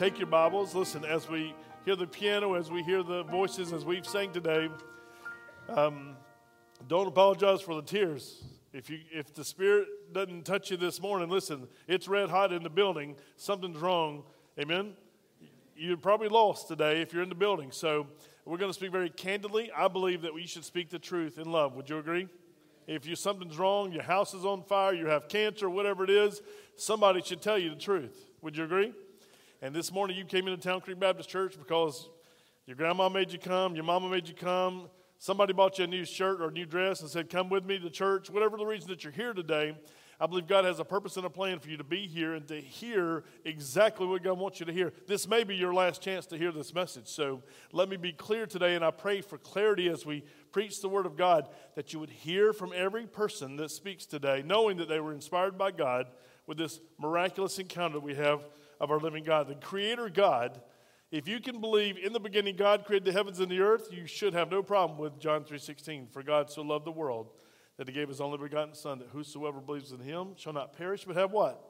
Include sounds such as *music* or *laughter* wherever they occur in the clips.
take your Bibles. Listen, as we hear the piano, as we hear the voices, as we've sang today, um, don't apologize for the tears. If, you, if the Spirit doesn't touch you this morning, listen, it's red hot in the building. Something's wrong. Amen? You're probably lost today if you're in the building. So we're going to speak very candidly. I believe that we should speak the truth in love. Would you agree? If you, something's wrong, your house is on fire, you have cancer, whatever it is, somebody should tell you the truth. Would you agree? And this morning you came into Town Creek Baptist Church because your grandma made you come, your mama made you come, somebody bought you a new shirt or a new dress and said, Come with me to church. Whatever the reason that you're here today, I believe God has a purpose and a plan for you to be here and to hear exactly what God wants you to hear. This may be your last chance to hear this message. So let me be clear today, and I pray for clarity as we preach the Word of God that you would hear from every person that speaks today, knowing that they were inspired by God with this miraculous encounter we have of our living God. The Creator God, if you can believe in the beginning God created the heavens and the earth, you should have no problem with John 3.16. For God so loved the world that he gave his only begotten Son, that whosoever believes in him shall not perish, but have what?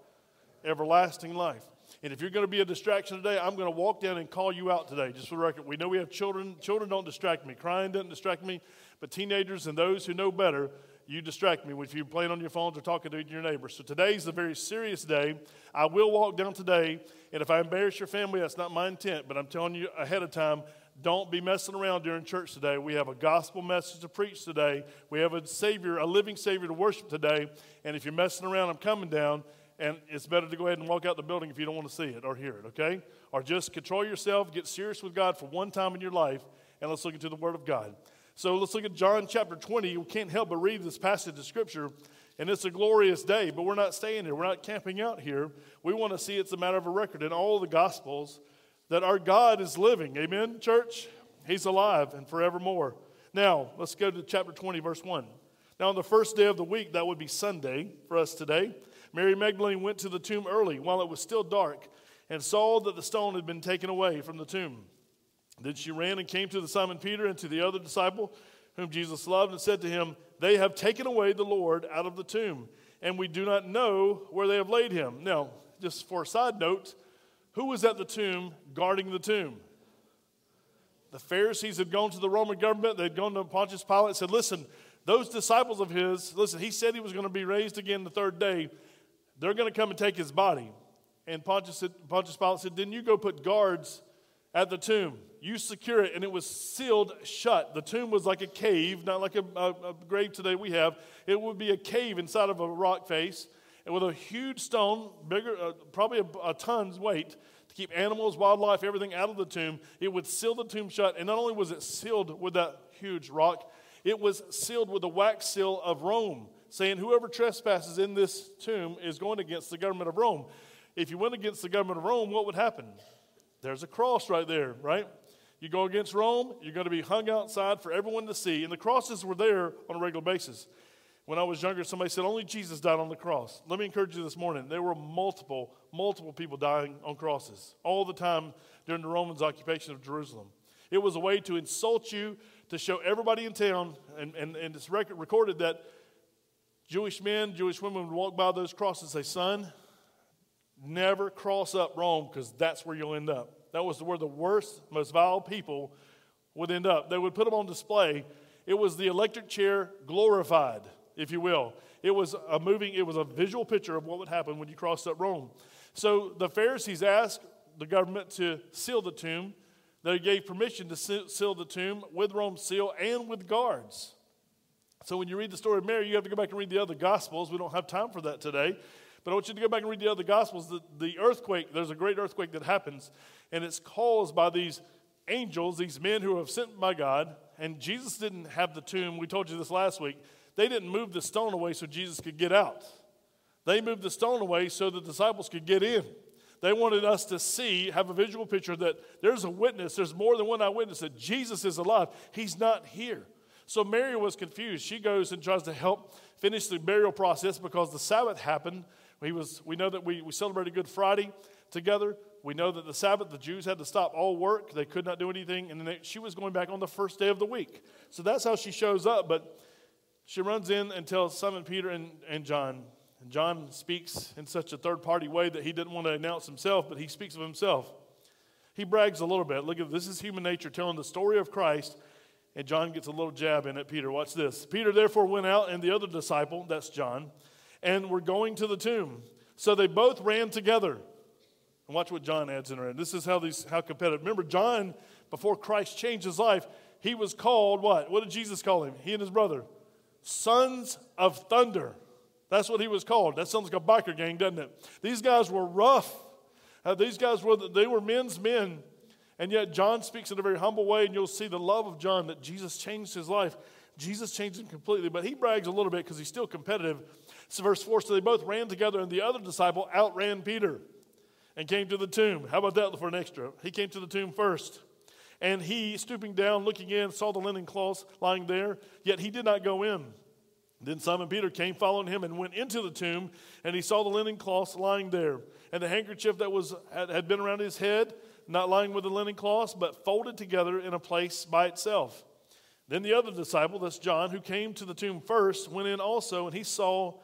Everlasting life. And if you're going to be a distraction today, I'm going to walk down and call you out today, just for the record. We know we have children. Children don't distract me. Crying doesn't distract me. But teenagers and those who know better, you distract me if you're playing on your phones or talking to your neighbors. So today's a very serious day. I will walk down today, and if I embarrass your family, that's not my intent, but I'm telling you ahead of time, don't be messing around during church today. We have a gospel message to preach today. We have a Savior, a living Savior to worship today. And if you're messing around, I'm coming down. And it's better to go ahead and walk out the building if you don't want to see it or hear it, okay? Or just control yourself, get serious with God for one time in your life, and let's look into the Word of God. So let's look at John chapter 20. We can't help but read this passage of Scripture, and it's a glorious day, but we're not staying here. We're not camping out here. We want to see it's a matter of a record in all the Gospels that our God is living. Amen, church? He's alive and forevermore. Now, let's go to chapter 20, verse 1. Now, on the first day of the week, that would be Sunday for us today, Mary Magdalene went to the tomb early while it was still dark and saw that the stone had been taken away from the tomb. Then she ran and came to the Simon Peter and to the other disciple whom Jesus loved and said to him, They have taken away the Lord out of the tomb, and we do not know where they have laid him. Now, just for a side note, who was at the tomb guarding the tomb? The Pharisees had gone to the Roman government, they'd gone to Pontius Pilate and said, Listen, those disciples of his, listen, he said he was going to be raised again the third day. They're going to come and take his body. And Pontius, Pontius Pilate said, Didn't you go put guards at the tomb you secure it, and it was sealed shut. The tomb was like a cave, not like a, a, a grave today we have. It would be a cave inside of a rock face, and with a huge stone, bigger, uh, probably a, a ton's weight, to keep animals, wildlife, everything out of the tomb. It would seal the tomb shut, and not only was it sealed with that huge rock, it was sealed with the wax seal of Rome, saying whoever trespasses in this tomb is going against the government of Rome. If you went against the government of Rome, what would happen? There's a cross right there, right? You go against Rome, you're going to be hung outside for everyone to see. And the crosses were there on a regular basis. When I was younger, somebody said only Jesus died on the cross. Let me encourage you this morning. There were multiple, multiple people dying on crosses all the time during the Romans' occupation of Jerusalem. It was a way to insult you, to show everybody in town, and, and, and it's record, recorded that Jewish men, Jewish women would walk by those crosses and say, Son, never cross up Rome because that's where you'll end up. That was where the worst, most vile people would end up. They would put them on display. It was the electric chair glorified, if you will. It was a moving, it was a visual picture of what would happen when you crossed up Rome. So the Pharisees asked the government to seal the tomb. They gave permission to seal the tomb with Rome's seal and with guards. So when you read the story of Mary, you have to go back and read the other Gospels. We don't have time for that today. But I want you to go back and read the other Gospels. The, the earthquake, there's a great earthquake that happens, and it's caused by these angels, these men who have sent by God. And Jesus didn't have the tomb. We told you this last week. They didn't move the stone away so Jesus could get out. They moved the stone away so the disciples could get in. They wanted us to see, have a visual picture that there's a witness, there's more than one eyewitness that Jesus is alive. He's not here. So Mary was confused. She goes and tries to help finish the burial process because the Sabbath happened. We, was, we know that we, we celebrated Good Friday together we know that the Sabbath, the Jews had to stop all work. They could not do anything. And then they, she was going back on the first day of the week. So that's how she shows up. But she runs in and tells Simon Peter and, and John. And John speaks in such a third party way that he didn't want to announce himself, but he speaks of himself. He brags a little bit. Look at this is human nature telling the story of Christ, and John gets a little jab in it. Peter, watch this. Peter therefore went out, and the other disciple, that's John, and were going to the tomb. So they both ran together. And watch what John adds in there. This is how these how competitive. Remember, John, before Christ changed his life, he was called what? What did Jesus call him? He and his brother. Sons of thunder. That's what he was called. That sounds like a biker gang, doesn't it? These guys were rough. Uh, these guys were they were men's men, and yet John speaks in a very humble way, and you'll see the love of John that Jesus changed his life. Jesus changed him completely, but he brags a little bit because he's still competitive. So verse four. So they both ran together, and the other disciple outran Peter, and came to the tomb. How about that for an extra? He came to the tomb first. And he, stooping down, looking in, saw the linen cloths lying there, yet he did not go in. Then Simon Peter came following him and went into the tomb, and he saw the linen cloths lying there, and the handkerchief that was, had, had been around his head, not lying with the linen cloths, but folded together in a place by itself. Then the other disciple, that's John, who came to the tomb first, went in also, and he saw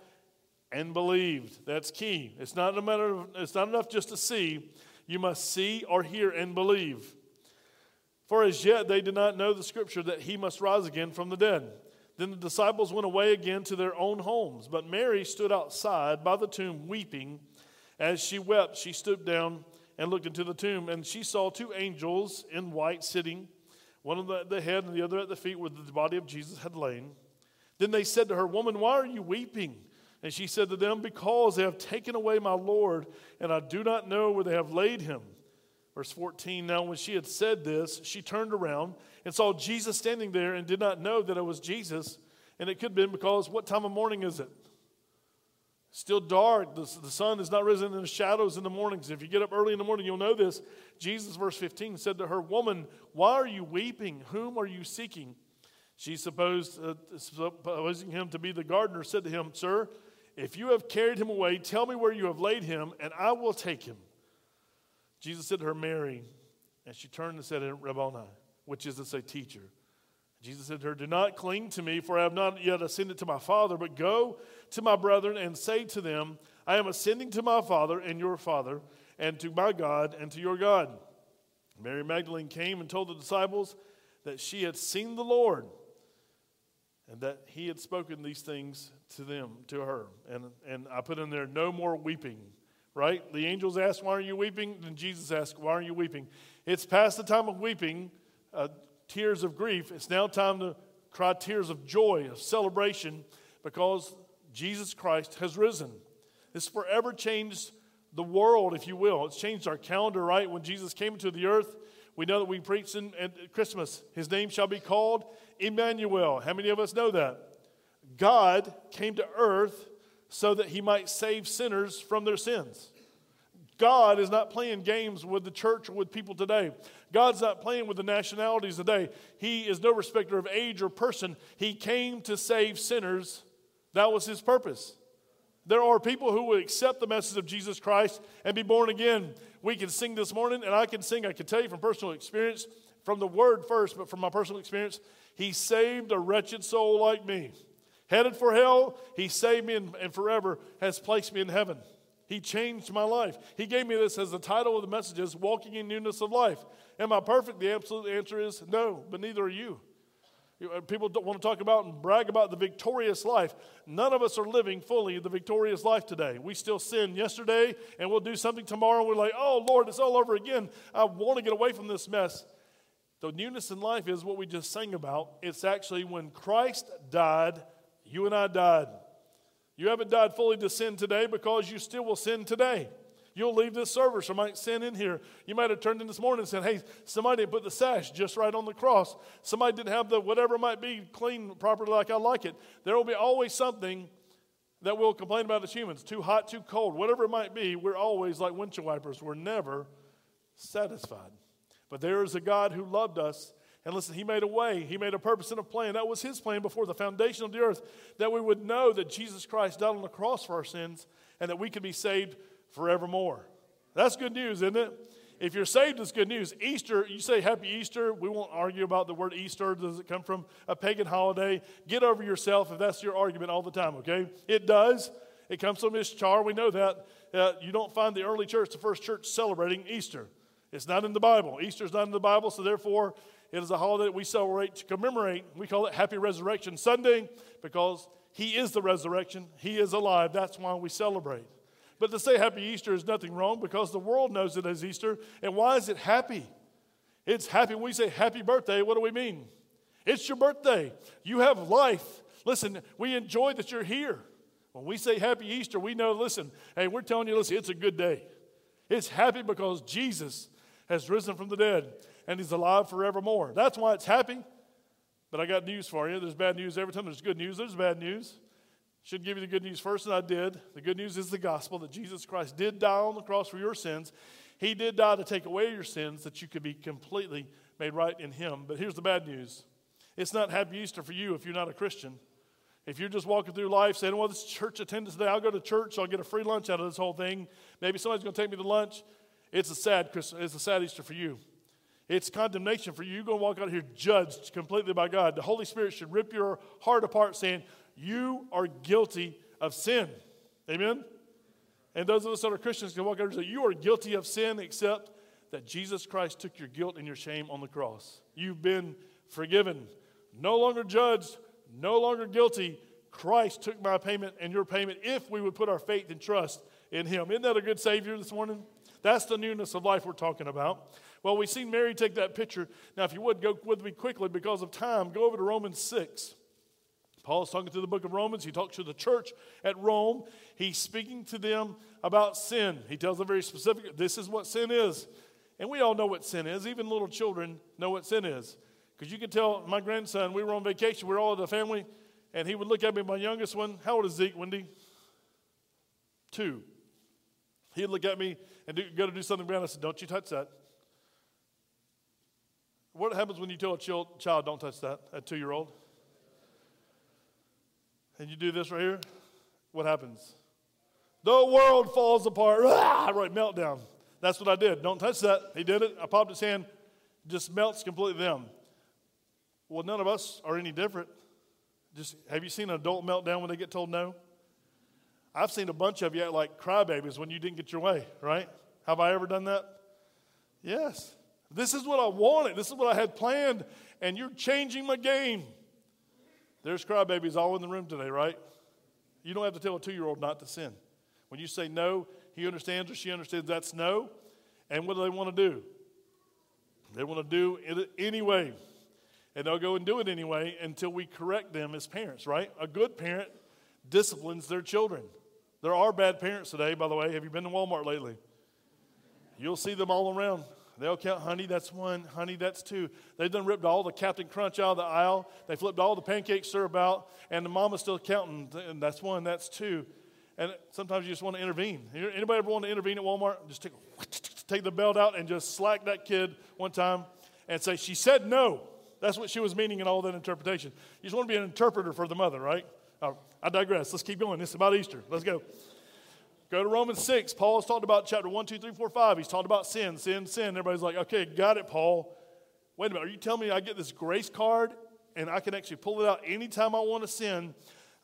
and believed. That's key. It's not a matter of, it's not enough just to see. You must see or hear and believe. For as yet they did not know the scripture that he must rise again from the dead. Then the disciples went away again to their own homes. But Mary stood outside by the tomb weeping. As she wept, she stooped down and looked into the tomb, and she saw two angels in white sitting, one at the head and the other at the feet where the body of Jesus had lain. Then they said to her, Woman, why are you weeping? And she said to them, Because they have taken away my Lord, and I do not know where they have laid him. Verse 14 Now, when she had said this, she turned around and saw Jesus standing there and did not know that it was Jesus. And it could have been because what time of morning is it? Still dark. The, the sun is not risen in the shadows in the mornings. If you get up early in the morning, you'll know this. Jesus, verse 15, said to her, Woman, why are you weeping? Whom are you seeking? She supposed, uh, supposing him to be the gardener, said to him, Sir, if you have carried him away, tell me where you have laid him, and I will take him. Jesus said to her, Mary, and she turned and said, to Rabboni, which is to say, teacher. Jesus said to her, Do not cling to me, for I have not yet ascended to my Father, but go to my brethren and say to them, I am ascending to my Father and your Father, and to my God and to your God. Mary Magdalene came and told the disciples that she had seen the Lord and that he had spoken these things to them, to her. And, and I put in there, no more weeping right? The angels asked, Why are you weeping? And Jesus asked, Why are you weeping? It's past the time of weeping, uh, tears of grief. It's now time to cry tears of joy, of celebration, because Jesus Christ has risen. It's forever changed the world, if you will. It's changed our calendar, right? When Jesus came into the earth, we know that we preached in, at Christmas, His name shall be called Emmanuel. How many of us know that? God came to earth so that he might save sinners from their sins. God is not playing games with the church or with people today. God's not playing with the nationalities today. He is no respecter of age or person. He came to save sinners. That was his purpose. There are people who will accept the message of Jesus Christ and be born again. We can sing this morning, and I can sing, I can tell you from personal experience, from the word first, but from my personal experience, he saved a wretched soul like me. Headed for hell, He saved me and, and forever has placed me in heaven. He changed my life. He gave me this as the title of the message is Walking in Newness of Life. Am I perfect? The absolute answer is no, but neither are you. Uh, people don't want to talk about and brag about the victorious life. None of us are living fully the victorious life today. We still sin yesterday and we'll do something tomorrow. We're like, oh, Lord, it's all over again. I want to get away from this mess. The newness in life is what we just sang about. It's actually when Christ died you and I died. You haven't died fully to sin today because you still will sin today. You'll leave this service or might sin in here. You might have turned in this morning and said, Hey, somebody put the sash just right on the cross. Somebody didn't have the whatever might be clean properly like I like it. There will be always something that we'll complain about as humans too hot, too cold, whatever it might be. We're always like windshield wipers. We're never satisfied. But there is a God who loved us and listen, He made a way, He made a purpose and a plan. That was His plan before the foundation of the earth, that we would know that Jesus Christ died on the cross for our sins and that we could be saved forevermore. That's good news, isn't it? If you're saved, it's good news. Easter, you say Happy Easter. We won't argue about the word Easter. Does it come from a pagan holiday? Get over yourself if that's your argument all the time, okay? It does. It comes from Ishtar. We know that. Uh, you don't find the early church, the first church, celebrating Easter. It's not in the Bible. Easter's not in the Bible, so therefore it is a holiday that we celebrate to commemorate. We call it Happy Resurrection Sunday because He is the resurrection. He is alive. That's why we celebrate. But to say Happy Easter is nothing wrong because the world knows it as Easter. And why is it happy? It's happy. When we say happy birthday, what do we mean? It's your birthday. You have life. Listen, we enjoy that you're here. When we say happy Easter, we know, listen, hey, we're telling you, listen, it's a good day. It's happy because Jesus has risen from the dead and he's alive forevermore. That's why it's happy. But I got news for you. There's bad news every time there's good news, there's bad news. Should give you the good news first, and I did. The good news is the gospel that Jesus Christ did die on the cross for your sins. He did die to take away your sins that you could be completely made right in Him. But here's the bad news it's not happy Easter for you if you're not a Christian. If you're just walking through life saying, well, this church attendance today, I'll go to church, I'll get a free lunch out of this whole thing. Maybe somebody's going to take me to lunch. It's a sad it's a sad Easter for you. It's condemnation for you. You're going to walk out here judged completely by God. The Holy Spirit should rip your heart apart saying, You are guilty of sin. Amen? And those of us that are Christians can walk out here and say, You are guilty of sin, except that Jesus Christ took your guilt and your shame on the cross. You've been forgiven, no longer judged, no longer guilty. Christ took my payment and your payment if we would put our faith and trust in Him. Isn't that a good Savior this morning? That's the newness of life we're talking about. Well, we've seen Mary take that picture. Now, if you would go with me quickly because of time, go over to Romans 6. Paul is talking to the book of Romans. He talks to the church at Rome. He's speaking to them about sin. He tells them very specific, this is what sin is. And we all know what sin is. Even little children know what sin is. Because you can tell my grandson, we were on vacation, we were all as a family, and he would look at me, my youngest one, how old is Zeke, Wendy? Two. He'd look at me and do, go to do something around. I said, Don't you touch that. What happens when you tell a child, don't touch that, a two year old? And you do this right here? What happens? The world falls apart. Ah, right, meltdown. That's what I did. Don't touch that. He did it. I popped his hand, just melts completely down. Well, none of us are any different. Just have you seen an adult meltdown when they get told no? I've seen a bunch of you act like crybabies when you didn't get your way, right? Have I ever done that? Yes. This is what I wanted. This is what I had planned, and you're changing my game. There's crybabies all in the room today, right? You don't have to tell a two year old not to sin. When you say no, he understands or she understands that's no. And what do they want to do? They want to do it anyway. And they'll go and do it anyway until we correct them as parents, right? A good parent disciplines their children. There are bad parents today, by the way. Have you been to Walmart lately? You'll see them all around. They'll count, honey, that's one, honey, that's two. They've done ripped all the Captain Crunch out of the aisle. They flipped all the pancake syrup out, and the mama's still counting, and that's one, that's two. And sometimes you just want to intervene. Anybody ever want to intervene at Walmart? Just take, *tsk* take the belt out and just slack that kid one time and say, She said no. That's what she was meaning in all that interpretation. You just want to be an interpreter for the mother, right? Oh, I digress. Let's keep going. This is about Easter. Let's go. Go to Romans 6. Paul has talked about chapter 1, 2, 3, 4, 5. He's talked about sin, sin, sin. Everybody's like, okay, got it, Paul. Wait a minute. Are you telling me I get this grace card and I can actually pull it out anytime I want to sin?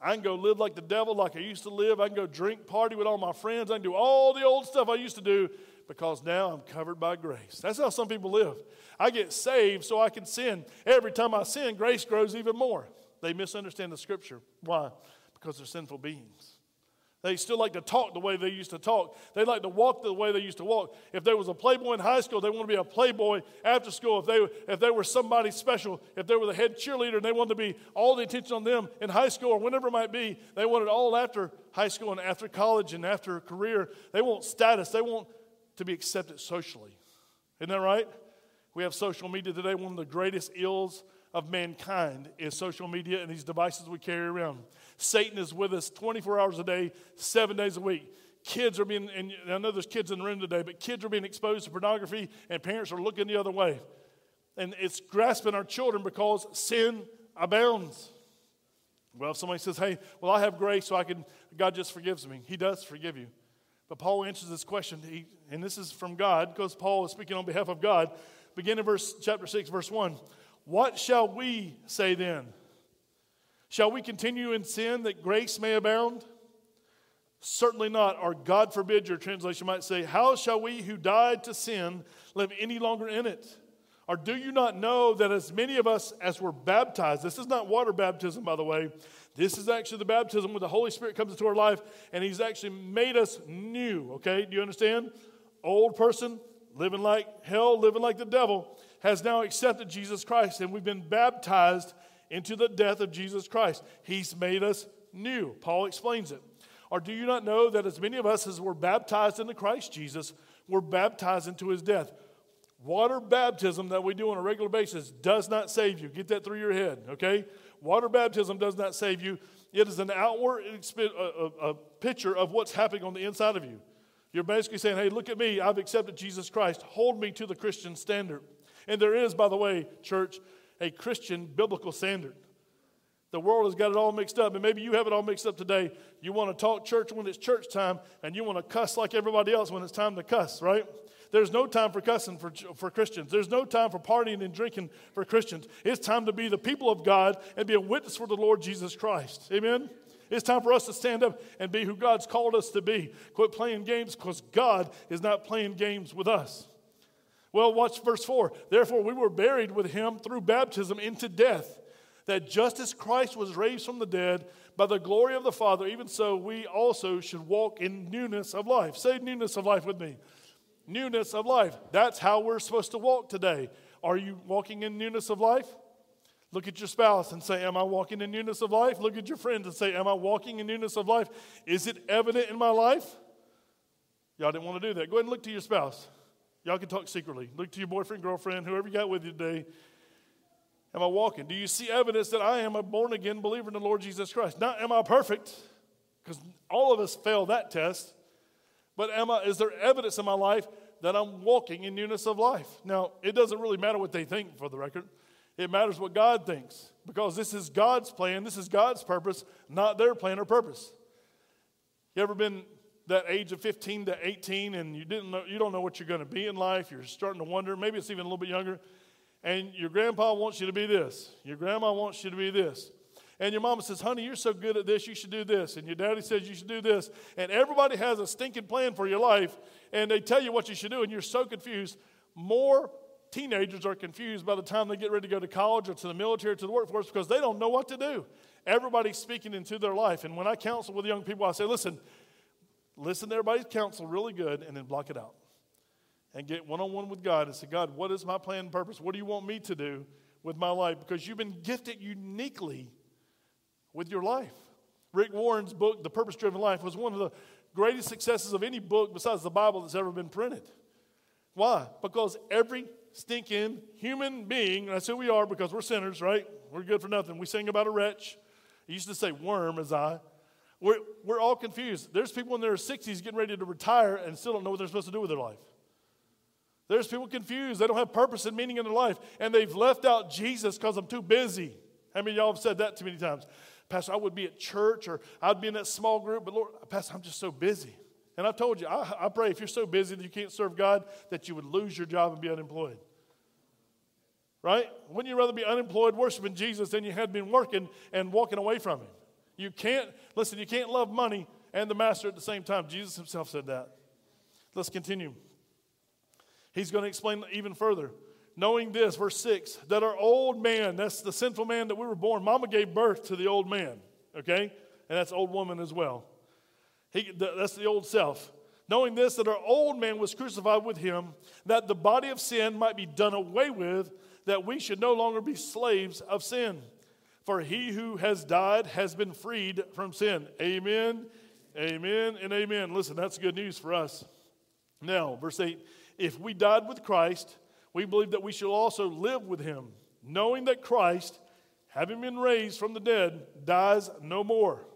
I can go live like the devil, like I used to live. I can go drink, party with all my friends. I can do all the old stuff I used to do because now I'm covered by grace. That's how some people live. I get saved so I can sin. Every time I sin, grace grows even more. They misunderstand the scripture. Why? Because they're sinful beings. They still like to talk the way they used to talk. They like to walk the way they used to walk. If there was a playboy in high school, they want to be a playboy after school. If they, if they were somebody special, if they were the head cheerleader and they wanted to be all the attention on them in high school or whenever it might be, they want it all after high school and after college and after a career. They want status. They want to be accepted socially. Isn't that right? We have social media today. One of the greatest ills of mankind is social media and these devices we carry around. Satan is with us 24 hours a day, seven days a week. Kids are being, and I know there's kids in the room today, but kids are being exposed to pornography and parents are looking the other way. And it's grasping our children because sin abounds. Well, if somebody says, hey, well, I have grace, so I can, God just forgives me. He does forgive you. But Paul answers this question, he, and this is from God, because Paul is speaking on behalf of God. Begin in verse chapter 6, verse 1. What shall we say then? Shall we continue in sin that grace may abound? Certainly not. Or God forbid, your translation might say, How shall we who died to sin live any longer in it? Or do you not know that as many of us as were baptized, this is not water baptism, by the way, this is actually the baptism where the Holy Spirit comes into our life and He's actually made us new, okay? Do you understand? Old person, living like hell, living like the devil, has now accepted Jesus Christ and we've been baptized into the death of Jesus Christ. He's made us new. Paul explains it. Or do you not know that as many of us as were baptized into Christ Jesus were baptized into his death? Water baptism that we do on a regular basis does not save you. Get that through your head, okay? Water baptism does not save you. It is an outward a, a, a picture of what's happening on the inside of you. You're basically saying, hey, look at me. I've accepted Jesus Christ. Hold me to the Christian standard. And there is, by the way, church, a Christian biblical standard. The world has got it all mixed up, and maybe you have it all mixed up today. You want to talk church when it's church time, and you want to cuss like everybody else when it's time to cuss, right? There's no time for cussing for, for Christians. There's no time for partying and drinking for Christians. It's time to be the people of God and be a witness for the Lord Jesus Christ. Amen? It's time for us to stand up and be who God's called us to be. Quit playing games because God is not playing games with us. Well, watch verse 4. Therefore, we were buried with him through baptism into death that just as Christ was raised from the dead by the glory of the Father, even so we also should walk in newness of life. Say newness of life with me. Newness of life. That's how we're supposed to walk today. Are you walking in newness of life? Look at your spouse and say, Am I walking in newness of life? Look at your friends and say, Am I walking in newness of life? Is it evident in my life? Y'all didn't want to do that. Go ahead and look to your spouse. Y'all can talk secretly. Look to your boyfriend, girlfriend, whoever you got with you today, am I walking? Do you see evidence that I am a born again believer in the Lord Jesus Christ? Not am I perfect, because all of us fail that test, but am I, is there evidence in my life that I'm walking in newness of life? Now, it doesn't really matter what they think for the record. It matters what God thinks, because this is God's plan, this is God's purpose, not their plan or purpose. You ever been that age of 15 to 18 and you didn't know, you don't know what you're going to be in life, you're starting to wonder, maybe it's even a little bit younger and your grandpa wants you to be this, your grandma wants you to be this. And your mama says, honey, you're so good at this, you should do this. And your daddy says you should do this. And everybody has a stinking plan for your life, and they tell you what you should do, and you're so confused. More teenagers are confused by the time they get ready to go to college or to the military or to the workforce because they don't know what to do. Everybody's speaking into their life. And when I counsel with young people, I say, listen, listen to everybody's counsel really good and then block it out and get one on one with God and say, God, what is my plan and purpose? What do you want me to do with my life? Because you've been gifted uniquely with your life. Rick Warren's book, The Purpose Driven Life, was one of the greatest successes of any book besides the Bible that's ever been printed. Why? Because every stinking human being, that's who we are because we're sinners, right? We're good for nothing. We sing about a wretch. I used to say worm as I. We're, we're all confused. There's people in their 60s getting ready to retire and still don't know what they're supposed to do with their life. There's people confused. They don't have purpose and meaning in their life, and they've left out Jesus because I'm too busy. How many of y'all have said that too many times? Pastor, I would be at church or I'd be in that small group, but Lord, Pastor, I'm just so busy. And I've told you, I, I pray if you're so busy that you can't serve God, that you would lose your job and be unemployed. Right? Wouldn't you rather be unemployed worshiping Jesus than you had been working and walking away from Him? You can't, listen, you can't love money and the master at the same time. Jesus Himself said that. Let's continue. He's going to explain even further. Knowing this, verse 6, that our old man, that's the sinful man that we were born, mama gave birth to the old man, okay? And that's old woman as well. He, that's the old self. Knowing this, that our old man was crucified with him, that the body of sin might be done away with, that we should no longer be slaves of sin. For he who has died has been freed from sin. Amen, amen, and amen. Listen, that's good news for us. Now, verse 8 if we died with Christ, we believe that we shall also live with him, knowing that Christ, having been raised from the dead, dies no more.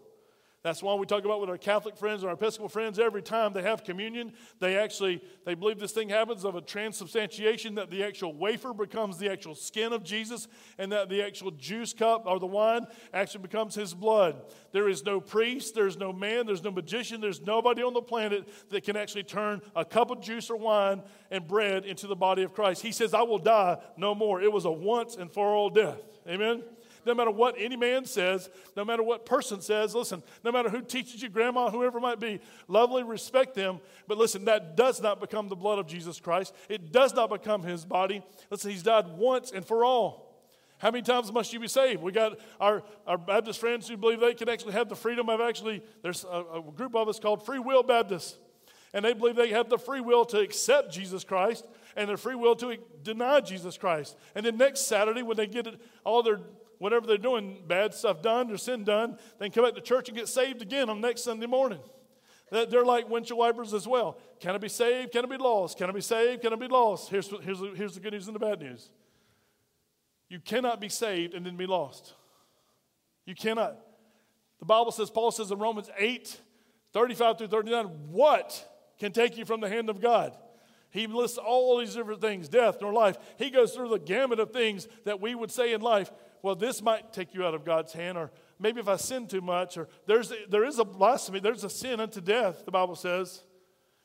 That's why we talk about with our Catholic friends and our Episcopal friends every time they have communion, they actually they believe this thing happens of a transubstantiation that the actual wafer becomes the actual skin of Jesus and that the actual juice cup or the wine actually becomes his blood. There is no priest, there's no man, there's no magician, there's nobody on the planet that can actually turn a cup of juice or wine and bread into the body of Christ. He says, "I will die no more." It was a once and for all death. Amen. No matter what any man says, no matter what person says. Listen, no matter who teaches you, grandma, whoever might be, lovely, respect them. But listen, that does not become the blood of Jesus Christ. It does not become his body. Listen, he's died once and for all. How many times must you be saved? We got our, our Baptist friends who believe they can actually have the freedom of actually, there's a, a group of us called Free Will Baptists. And they believe they have the free will to accept Jesus Christ and the free will to deny Jesus Christ. And then next Saturday, when they get all their whatever they're doing, bad stuff done or sin done, they can come back to church and get saved again on next Sunday morning. They're like windshield wipers as well. Can I be saved? Can I be lost? Can I be saved? Can I be lost? Here's, here's, here's the good news and the bad news. You cannot be saved and then be lost. You cannot. The Bible says, Paul says in Romans 8, 35 through 39, what can take you from the hand of God? He lists all these different things death nor life. He goes through the gamut of things that we would say in life. Well, this might take you out of God's hand, or maybe if I sin too much, or there's, there is a blasphemy, there's a sin unto death, the Bible says.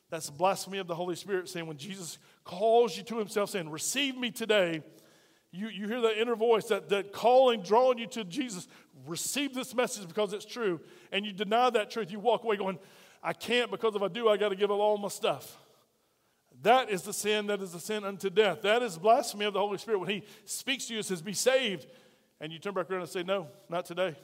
That's the blasphemy of the Holy Spirit, saying when Jesus calls you to himself, saying, Receive me today you, you hear that inner voice, that, that calling, drawing you to Jesus. Receive this message because it's true. And you deny that truth. You walk away going, I can't because if I do, I got to give up all my stuff. That is the sin that is the sin unto death. That is blasphemy of the Holy Spirit. When He speaks to you and says, Be saved, and you turn back around and say, No, not today.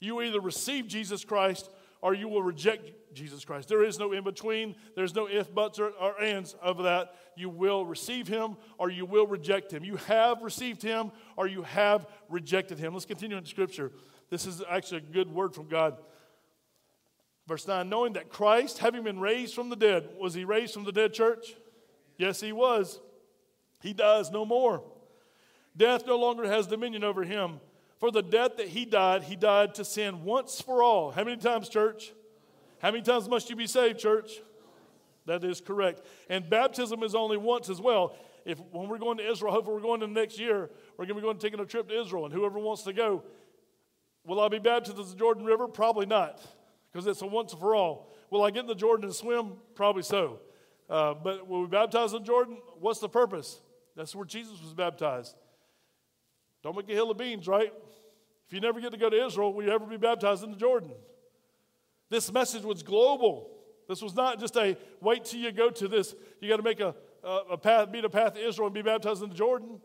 You either receive Jesus Christ or you will reject Jesus Christ. There is no in between. There's no if, buts, or, or ands of that. You will receive him or you will reject him. You have received him or you have rejected him. Let's continue in Scripture. This is actually a good word from God. Verse 9 Knowing that Christ, having been raised from the dead, was he raised from the dead, church? Yes, he was. He dies no more. Death no longer has dominion over him. For the death that he died, he died to sin once for all. How many times, church? How many times must you be saved, church? That is correct. And baptism is only once as well. If when we're going to Israel, hopefully we're going to next year, we're going to be going taking a trip to Israel, and whoever wants to go, will I be baptized in the Jordan River? Probably not, because it's a once for all. Will I get in the Jordan and swim? Probably so. Uh, but will we baptize in Jordan? What's the purpose? That's where Jesus was baptized. Don't make a hill of beans, right? If you never get to go to Israel, will you ever be baptized in the Jordan? This message was global. This was not just a wait till you go to this. You got to make a, a, a path, beat a path to Israel and be baptized in the Jordan.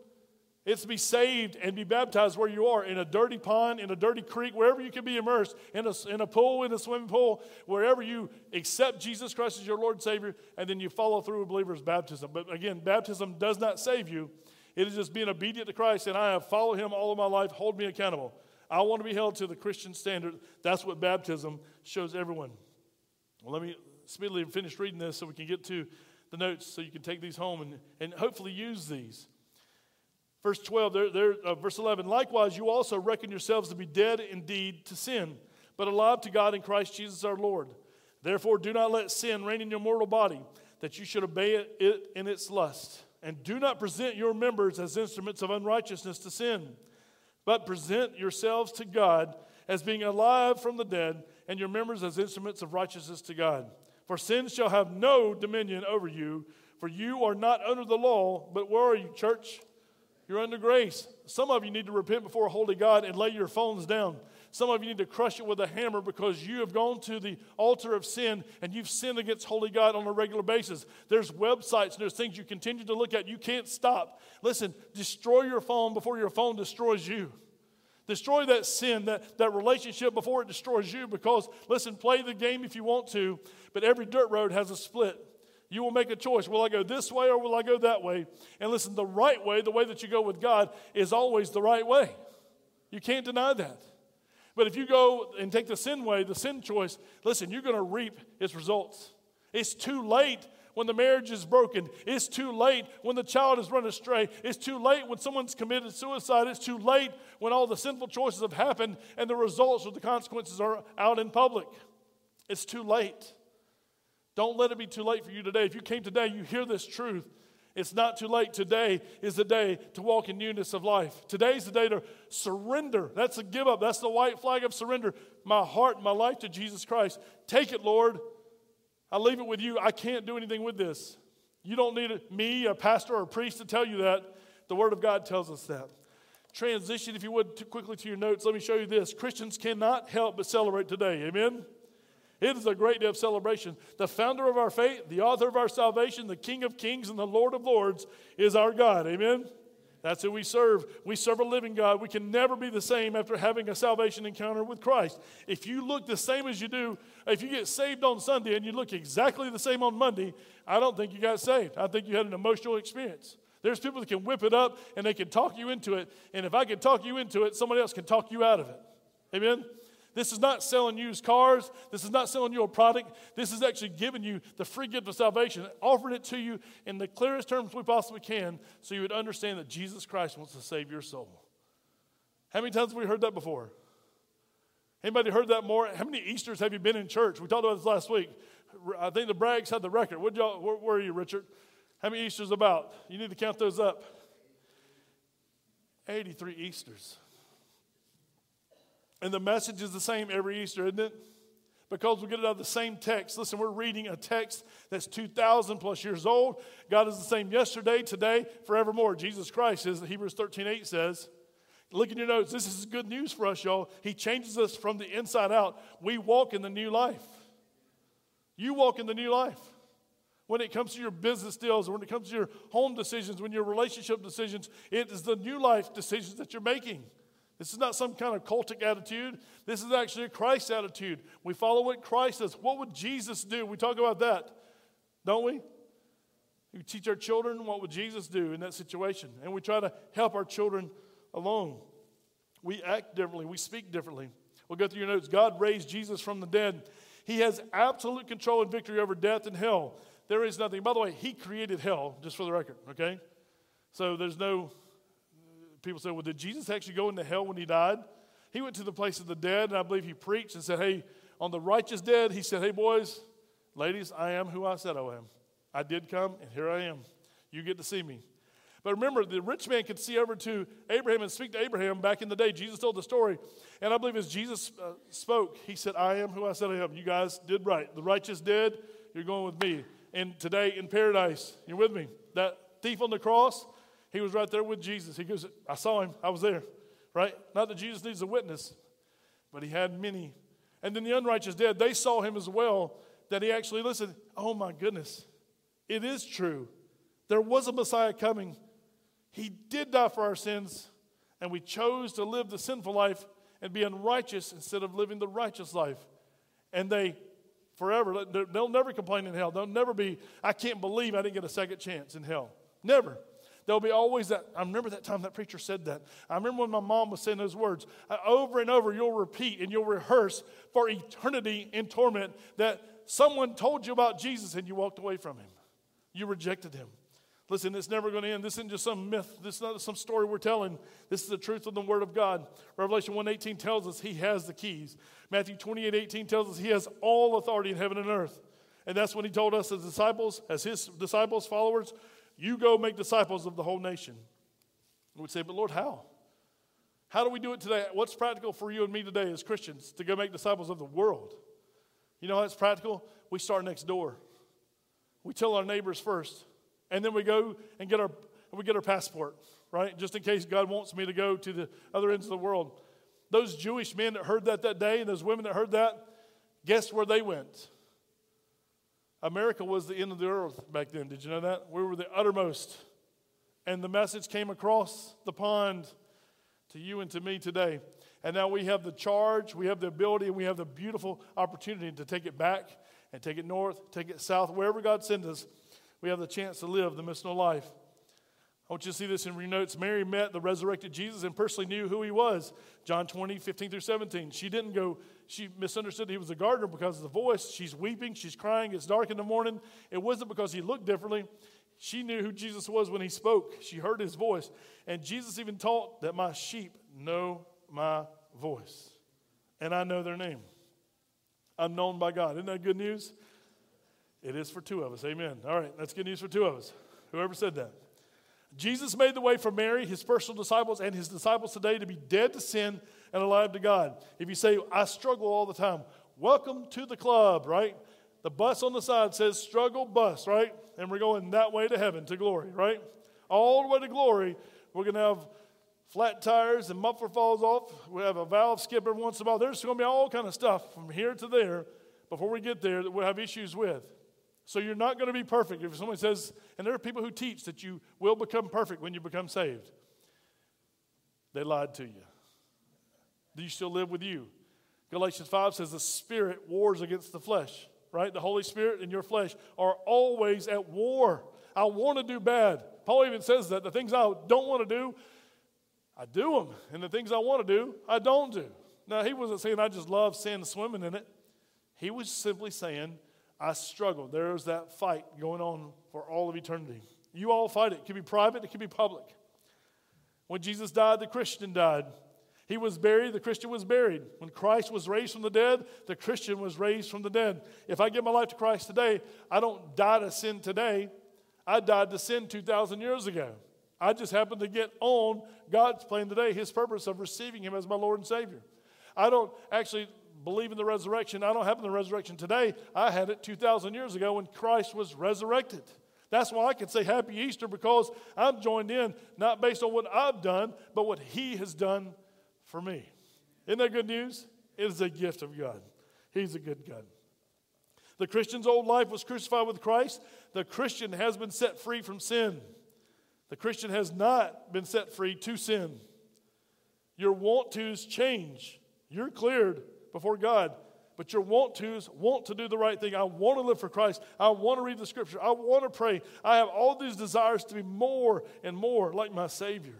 It's to be saved and be baptized where you are in a dirty pond, in a dirty creek, wherever you can be immersed, in a, in a pool, in a swimming pool, wherever you accept Jesus Christ as your Lord and Savior, and then you follow through with believer's baptism. But again, baptism does not save you. It is just being obedient to Christ, and I have followed him all of my life. Hold me accountable. I want to be held to the Christian standard. That's what baptism shows everyone. Well, let me speedily finish reading this so we can get to the notes so you can take these home and, and hopefully use these. Verse 12, there, there, uh, verse 11, likewise, you also reckon yourselves to be dead indeed to sin, but alive to God in Christ Jesus our Lord. Therefore, do not let sin reign in your mortal body, that you should obey it, it in its lust. And do not present your members as instruments of unrighteousness to sin but present yourselves to God as being alive from the dead, and your members as instruments of righteousness to God. For sin shall have no dominion over you, for you are not under the law, but where are you, church? You're under grace. Some of you need to repent before a holy God and lay your phones down. Some of you need to crush it with a hammer because you have gone to the altar of sin and you've sinned against holy God on a regular basis. There's websites and there's things you continue to look at. You can't stop. Listen, destroy your phone before your phone destroys you. Destroy that sin, that, that relationship before it destroys you because, listen, play the game if you want to, but every dirt road has a split. You will make a choice. Will I go this way or will I go that way? And listen, the right way, the way that you go with God, is always the right way. You can't deny that. But if you go and take the sin way, the sin choice, listen, you're going to reap its results. It's too late when the marriage is broken. It's too late when the child is run astray. It's too late when someone's committed suicide. It's too late when all the sinful choices have happened and the results or the consequences are out in public. It's too late. Don't let it be too late for you today. If you came today, you hear this truth. It's not too late. Today is the day to walk in newness of life. Today's the day to surrender. That's a give up. That's the white flag of surrender. My heart, my life to Jesus Christ. Take it, Lord. I leave it with you. I can't do anything with this. You don't need me, a pastor, or a priest to tell you that. The Word of God tells us that. transition, if you would, quickly to your notes, let me show you this. Christians cannot help but celebrate today. Amen? It is a great day of celebration. The founder of our faith, the author of our salvation, the King of kings, and the Lord of lords is our God. Amen? That's who we serve. We serve a living God. We can never be the same after having a salvation encounter with Christ. If you look the same as you do, if you get saved on Sunday and you look exactly the same on Monday, I don't think you got saved. I think you had an emotional experience. There's people that can whip it up and they can talk you into it. And if I can talk you into it, somebody else can talk you out of it. Amen? This is not selling used cars. This is not selling you a product. This is actually giving you the free gift of salvation, offering it to you in the clearest terms we possibly can so you would understand that Jesus Christ wants to save your soul. How many times have we heard that before? Anybody heard that more? How many Easters have you been in church? We talked about this last week. I think the Braggs had the record. What y'all, where, where are you, Richard? How many Easters about? You need to count those up. 83 Easters. And the message is the same every Easter, isn't it? Because we get it out of the same text. Listen, we're reading a text that's 2,000 plus years old. God is the same yesterday, today, forevermore. Jesus Christ, as Hebrews 13 8 says. Look in your notes. This is good news for us, y'all. He changes us from the inside out. We walk in the new life. You walk in the new life. When it comes to your business deals, when it comes to your home decisions, when your relationship decisions, it is the new life decisions that you're making. This is not some kind of cultic attitude. This is actually a Christ attitude. We follow what Christ does. What would Jesus do? We talk about that, don't we? We teach our children what would Jesus do in that situation, and we try to help our children along. We act differently, we speak differently. We'll go through your notes. God raised Jesus from the dead. He has absolute control and victory over death and hell. There is nothing. By the way, He created hell, just for the record, okay? So there's no people say, well, did Jesus actually go into hell when he died? He went to the place of the dead, and I believe he preached and said, hey, on the righteous dead, he said, hey, boys, ladies, I am who I said I am. I did come, and here I am. You get to see me. But remember, the rich man could see over to Abraham and speak to Abraham back in the day. Jesus told the story. And I believe as Jesus uh, spoke, he said, I am who I said I am. You guys did right. The righteous dead, you're going with me. And today in paradise, you're with me. That thief on the cross, he was right there with Jesus. He goes, I saw him. I was there, right? Not that Jesus needs a witness, but he had many. And then the unrighteous dead, they saw him as well, that he actually listened. Oh my goodness, it is true. There was a Messiah coming. He did die for our sins, and we chose to live the sinful life and be unrighteous instead of living the righteous life. And they forever, they'll never complain in hell. They'll never be, I can't believe I didn't get a second chance in hell. Never. There'll be always that. I remember that time that preacher said that. I remember when my mom was saying those words. Over and over, you'll repeat and you'll rehearse for eternity in torment that someone told you about Jesus and you walked away from him. You rejected him. Listen, it's never going to end. This isn't just some myth. This is not some story we're telling. This is the truth of the Word of God. Revelation 1.18 tells us He has the keys. Matthew 28.18 tells us He has all authority in heaven and earth. And that's when He told us as disciples, as His disciples, followers, you go make disciples of the whole nation. We would say, But Lord, how? How do we do it today? What's practical for you and me today as Christians to go make disciples of the world? You know how it's practical? We start next door. We tell our neighbors first, and then we go and get our we get our passport, right? Just in case God wants me to go to the other ends of the world. Those Jewish men that heard that that day, and those women that heard that, guess where they went? America was the end of the earth back then. Did you know that? We were the uttermost. And the message came across the pond to you and to me today. And now we have the charge, we have the ability, and we have the beautiful opportunity to take it back and take it north, take it south, wherever God sends us. We have the chance to live the missional life. I want you to see this in your notes. Mary met the resurrected Jesus and personally knew who he was. John 20, 15 through 17. She didn't go, she misunderstood he was a gardener because of the voice. She's weeping, she's crying, it's dark in the morning. It wasn't because he looked differently. She knew who Jesus was when he spoke. She heard his voice. And Jesus even taught that my sheep know my voice, and I know their name. I'm known by God. Isn't that good news? It is for two of us. Amen. All right, that's good news for two of us. Whoever said that. Jesus made the way for Mary, his personal disciples, and his disciples today to be dead to sin and alive to God. If you say, I struggle all the time, welcome to the club, right? The bus on the side says struggle bus, right? And we're going that way to heaven, to glory, right? All the way to glory, we're going to have flat tires and muffler falls off. We have a valve skip every once in a while. There's going to be all kind of stuff from here to there before we get there that we'll have issues with. So you're not going to be perfect. If someone says, and there are people who teach that you will become perfect when you become saved, they lied to you. Do you still live with you? Galatians 5 says the spirit wars against the flesh, right? The Holy Spirit and your flesh are always at war. I want to do bad. Paul even says that the things I don't want to do, I do them. And the things I want to do, I don't do. Now, he wasn't saying I just love sin and swimming in it. He was simply saying, I struggle. There's that fight going on for all of eternity. You all fight it. It can be private, it can be public. When Jesus died, the Christian died. He was buried, the Christian was buried. When Christ was raised from the dead, the Christian was raised from the dead. If I give my life to Christ today, I don't die to sin today. I died to sin 2,000 years ago. I just happened to get on God's plan today, His purpose of receiving Him as my Lord and Savior. I don't actually believe in the resurrection. I don't have the resurrection today. I had it 2,000 years ago when Christ was resurrected. That's why I can say Happy Easter because I'm joined in not based on what I've done, but what He has done for me. Isn't that good news? It is a gift of God. He's a good God. The Christian's old life was crucified with Christ. The Christian has been set free from sin. The Christian has not been set free to sin. Your want tos change. You're cleared before God, but your want tos want to do the right thing. I want to live for Christ. I want to read the scripture. I want to pray. I have all these desires to be more and more like my Savior.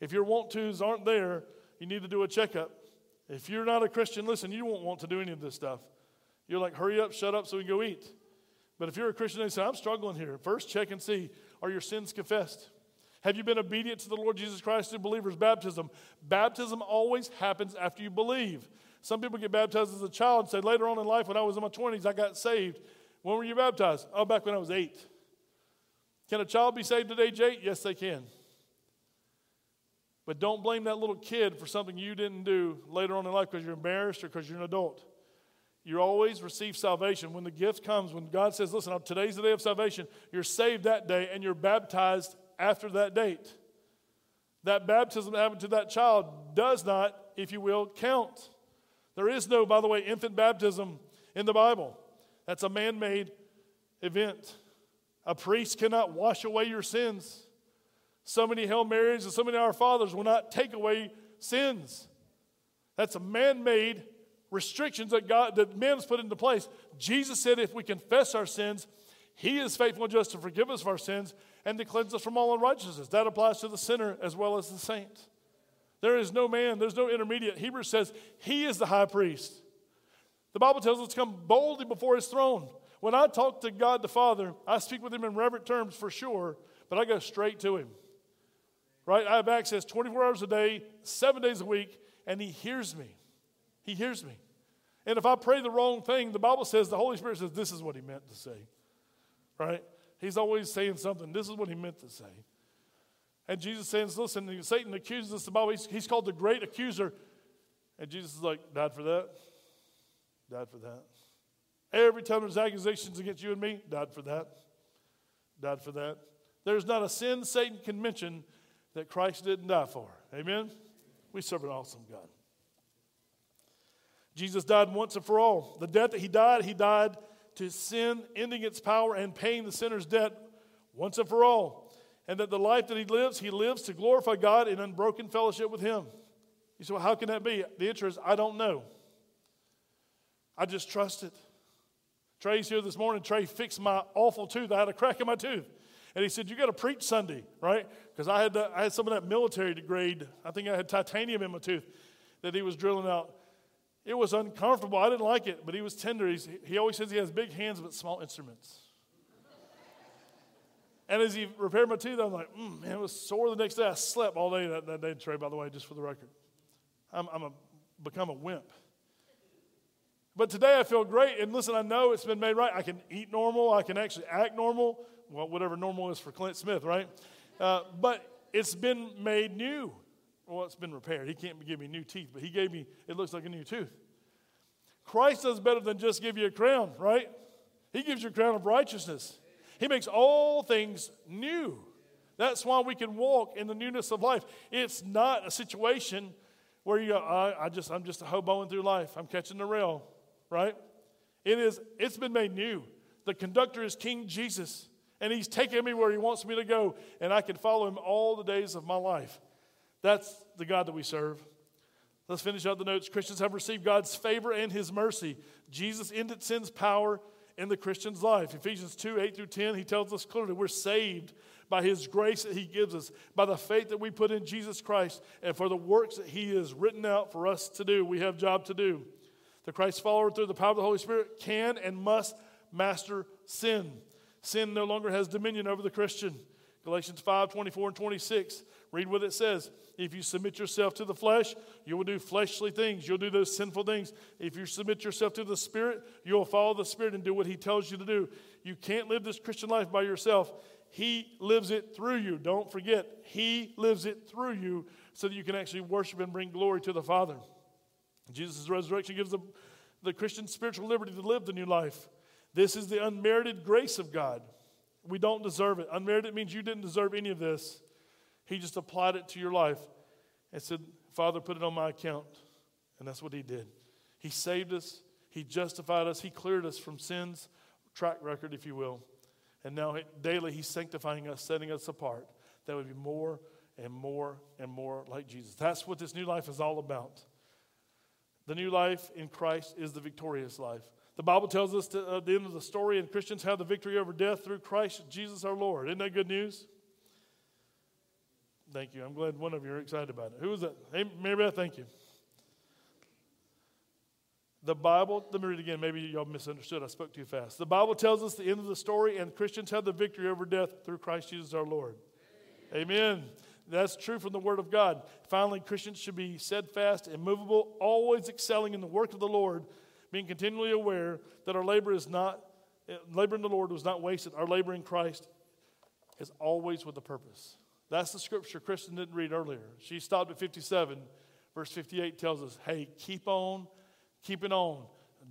If your want tos aren't there, you need to do a checkup. If you're not a Christian, listen, you won't want to do any of this stuff. You're like, hurry up, shut up so we can go eat. But if you're a Christian you say, I'm struggling here, first check and see are your sins confessed? Have you been obedient to the Lord Jesus Christ through believers' baptism? Baptism always happens after you believe. Some people get baptized as a child and say, later on in life, when I was in my 20s, I got saved. When were you baptized? Oh, back when I was eight. Can a child be saved at age eight? Yes, they can. But don't blame that little kid for something you didn't do later on in life because you're embarrassed or because you're an adult. You always receive salvation. When the gift comes, when God says, Listen, today's the day of salvation, you're saved that day and you're baptized after that date. That baptism that happened to that child does not, if you will, count. There is no, by the way, infant baptism in the Bible. That's a man made event. A priest cannot wash away your sins. So many Hail Marys and so many Our Fathers will not take away sins. That's a man made restrictions that God that man has put into place. Jesus said if we confess our sins, he is faithful and just to forgive us of our sins and to cleanse us from all unrighteousness. That applies to the sinner as well as the saint. There is no man, there's no intermediate. Hebrews says he is the high priest. The Bible tells us to come boldly before his throne. When I talk to God the Father, I speak with him in reverent terms for sure, but I go straight to him. Right? I have access 24 hours a day, seven days a week, and he hears me. He hears me. And if I pray the wrong thing, the Bible says, the Holy Spirit says, this is what he meant to say. Right? He's always saying something. This is what he meant to say. And Jesus says, listen, Satan accuses us about, he's, he's called the great accuser. And Jesus is like, died for that, died for that. Every time there's accusations against you and me, died for that, died for that. There's not a sin Satan can mention that Christ didn't die for. Amen? We serve an awesome God. Jesus died once and for all. The death that he died, he died to sin, ending its power and paying the sinner's debt once and for all. And that the life that he lives, he lives to glorify God in unbroken fellowship with him. You say, well, how can that be? The answer is, I don't know. I just trust it. Trey's here this morning. Trey fixed my awful tooth. I had a crack in my tooth. And he said, You got to preach Sunday, right? Because I, had I had some of that military grade. I think I had titanium in my tooth that he was drilling out. It was uncomfortable. I didn't like it, but he was tender. He's, he always says he has big hands but small instruments. And as he repaired my tooth, I'm like, mm, man, it was sore the next day. I slept all day that, that day, Trey, by the way, just for the record. I'm, I'm a, become a wimp. But today I feel great. And listen, I know it's been made right. I can eat normal. I can actually act normal. Well, whatever normal is for Clint Smith, right? Uh, but it's been made new. Well, it's been repaired. He can't give me new teeth, but he gave me, it looks like a new tooth. Christ does better than just give you a crown, right? He gives you a crown of righteousness. He makes all things new. That's why we can walk in the newness of life. It's not a situation where you go, I, I just, I'm just a hoboing through life. I'm catching the rail, right? It is, it's been made new. The conductor is King Jesus, and he's taking me where he wants me to go, and I can follow him all the days of my life. That's the God that we serve. Let's finish out the notes. Christians have received God's favor and his mercy. Jesus ended sin's power in the Christian's life. Ephesians 2 8 through 10, he tells us clearly we're saved by his grace that he gives us, by the faith that we put in Jesus Christ, and for the works that he has written out for us to do. We have job to do. The Christ follower, through the power of the Holy Spirit, can and must master sin. Sin no longer has dominion over the Christian. Galatians 5 24 and 26. Read what it says. If you submit yourself to the flesh, you will do fleshly things. You'll do those sinful things. If you submit yourself to the Spirit, you'll follow the Spirit and do what He tells you to do. You can't live this Christian life by yourself. He lives it through you. Don't forget, He lives it through you so that you can actually worship and bring glory to the Father. Jesus' resurrection gives the, the Christian spiritual liberty to live the new life. This is the unmerited grace of God. We don't deserve it. Unmerited means you didn't deserve any of this. He just applied it to your life and said, Father, put it on my account. And that's what he did. He saved us, he justified us, he cleared us from sin's track record, if you will. And now daily he's sanctifying us, setting us apart. That would be more and more and more like Jesus. That's what this new life is all about. The new life in Christ is the victorious life. The Bible tells us to, at the end of the story, and Christians have the victory over death through Christ Jesus our Lord. Isn't that good news? Thank you. I'm glad one of you are excited about it. Who was that? Hey, Mary Beth, thank you. The Bible, let me read again. Maybe y'all misunderstood. I spoke too fast. The Bible tells us the end of the story, and Christians have the victory over death through Christ Jesus our Lord. Amen. Amen. That's true from the Word of God. Finally, Christians should be steadfast, immovable, always excelling in the work of the Lord, being continually aware that our labor is not, eh, labor in the Lord was not wasted. Our labor in Christ is always with a purpose. That's the scripture Kristen didn't read earlier. She stopped at 57. Verse 58 tells us, hey, keep on, keep it on.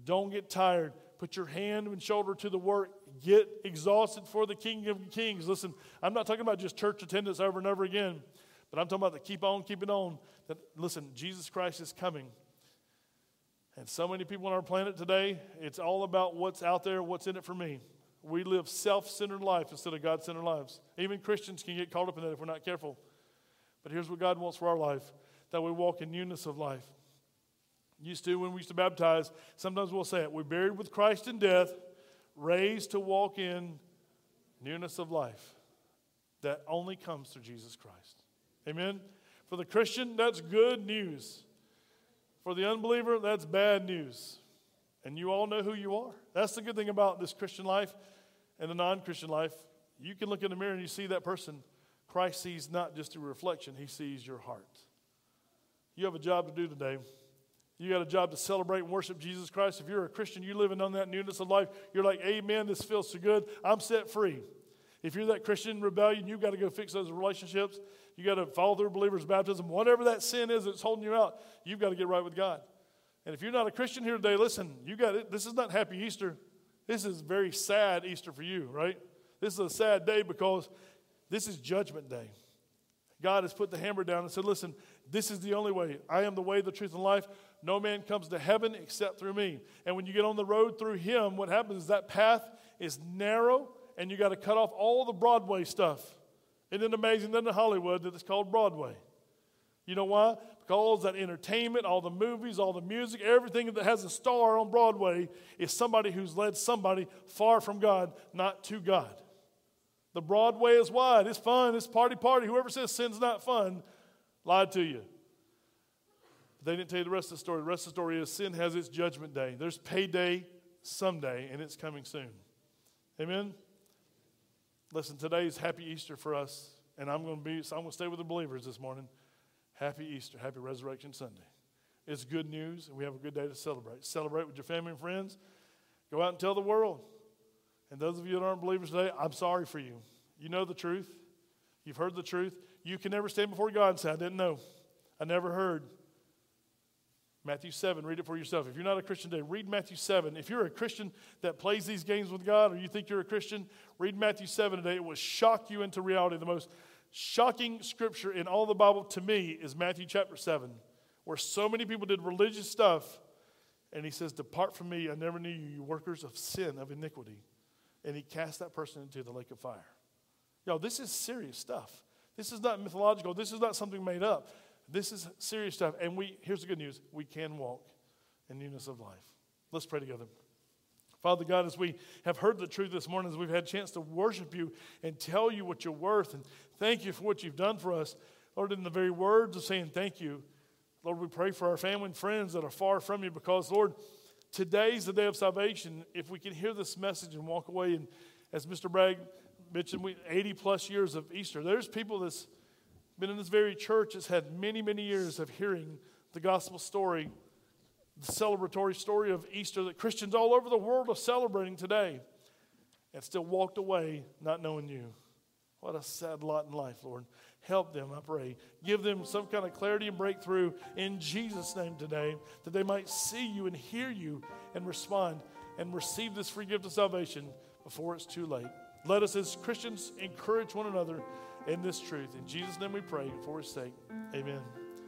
Don't get tired. Put your hand and shoulder to the work. Get exhausted for the King of Kings. Listen, I'm not talking about just church attendance over and over again, but I'm talking about the keep on, keep it on. That listen, Jesus Christ is coming. And so many people on our planet today, it's all about what's out there, what's in it for me. We live self centered life instead of God centered lives. Even Christians can get caught up in that if we're not careful. But here's what God wants for our life that we walk in newness of life. Used to, when we used to baptize, sometimes we'll say it we're buried with Christ in death, raised to walk in newness of life that only comes through Jesus Christ. Amen? For the Christian, that's good news. For the unbeliever, that's bad news. And you all know who you are. That's the good thing about this Christian life and the non Christian life. You can look in the mirror and you see that person. Christ sees not just a reflection, he sees your heart. You have a job to do today. You got a job to celebrate and worship Jesus Christ. If you're a Christian, you're living on that newness of life, you're like, Amen, this feels so good. I'm set free. If you're that Christian rebellion, you've got to go fix those relationships. You got to follow through believers' baptism. Whatever that sin is that's holding you out, you've got to get right with God. And if you're not a Christian here today, listen, you got it. This is not happy Easter. This is very sad Easter for you, right? This is a sad day because this is judgment day. God has put the hammer down and said, Listen, this is the only way. I am the way, the truth, and life. No man comes to heaven except through me. And when you get on the road through Him, what happens is that path is narrow and you got to cut off all the Broadway stuff. Isn't it amazing that in Hollywood that it's called Broadway? You know why? Because that entertainment, all the movies, all the music, everything that has a star on Broadway is somebody who's led somebody far from God, not to God. The Broadway is wide. It's fun. It's party, party. Whoever says sin's not fun lied to you. They didn't tell you the rest of the story. The rest of the story is sin has its judgment day. There's payday someday, and it's coming soon. Amen? Listen, today is happy Easter for us, and I'm going to be, I'm going to stay with the believers this morning. Happy Easter. Happy Resurrection Sunday. It's good news, and we have a good day to celebrate. Celebrate with your family and friends. Go out and tell the world. And those of you that aren't believers today, I'm sorry for you. You know the truth. You've heard the truth. You can never stand before God and say, I didn't know. I never heard. Matthew 7, read it for yourself. If you're not a Christian today, read Matthew 7. If you're a Christian that plays these games with God or you think you're a Christian, read Matthew 7 today. It will shock you into reality. The most shocking scripture in all the Bible to me is Matthew chapter 7, where so many people did religious stuff. And he says, Depart from me, I never knew you, you workers of sin, of iniquity. And he cast that person into the lake of fire. Yo, this is serious stuff. This is not mythological. This is not something made up. This is serious stuff. And we here's the good news. We can walk in newness of life. Let's pray together. Father God, as we have heard the truth this morning, as we've had a chance to worship you and tell you what you're worth, and thank you for what you've done for us, Lord, in the very words of saying thank you, Lord, we pray for our family and friends that are far from you because, Lord, today's the day of salvation. If we can hear this message and walk away, and as Mr. Bragg mentioned, we, 80 plus years of Easter, there's people that's been in this very church that's had many, many years of hearing the gospel story the celebratory story of Easter that Christians all over the world are celebrating today and still walked away not knowing you. What a sad lot in life, Lord. Help them, I pray. Give them some kind of clarity and breakthrough in Jesus' name today, that they might see you and hear you and respond and receive this free gift of salvation before it's too late. Let us, as Christians, encourage one another in this truth. In Jesus' name we pray for his sake. Amen.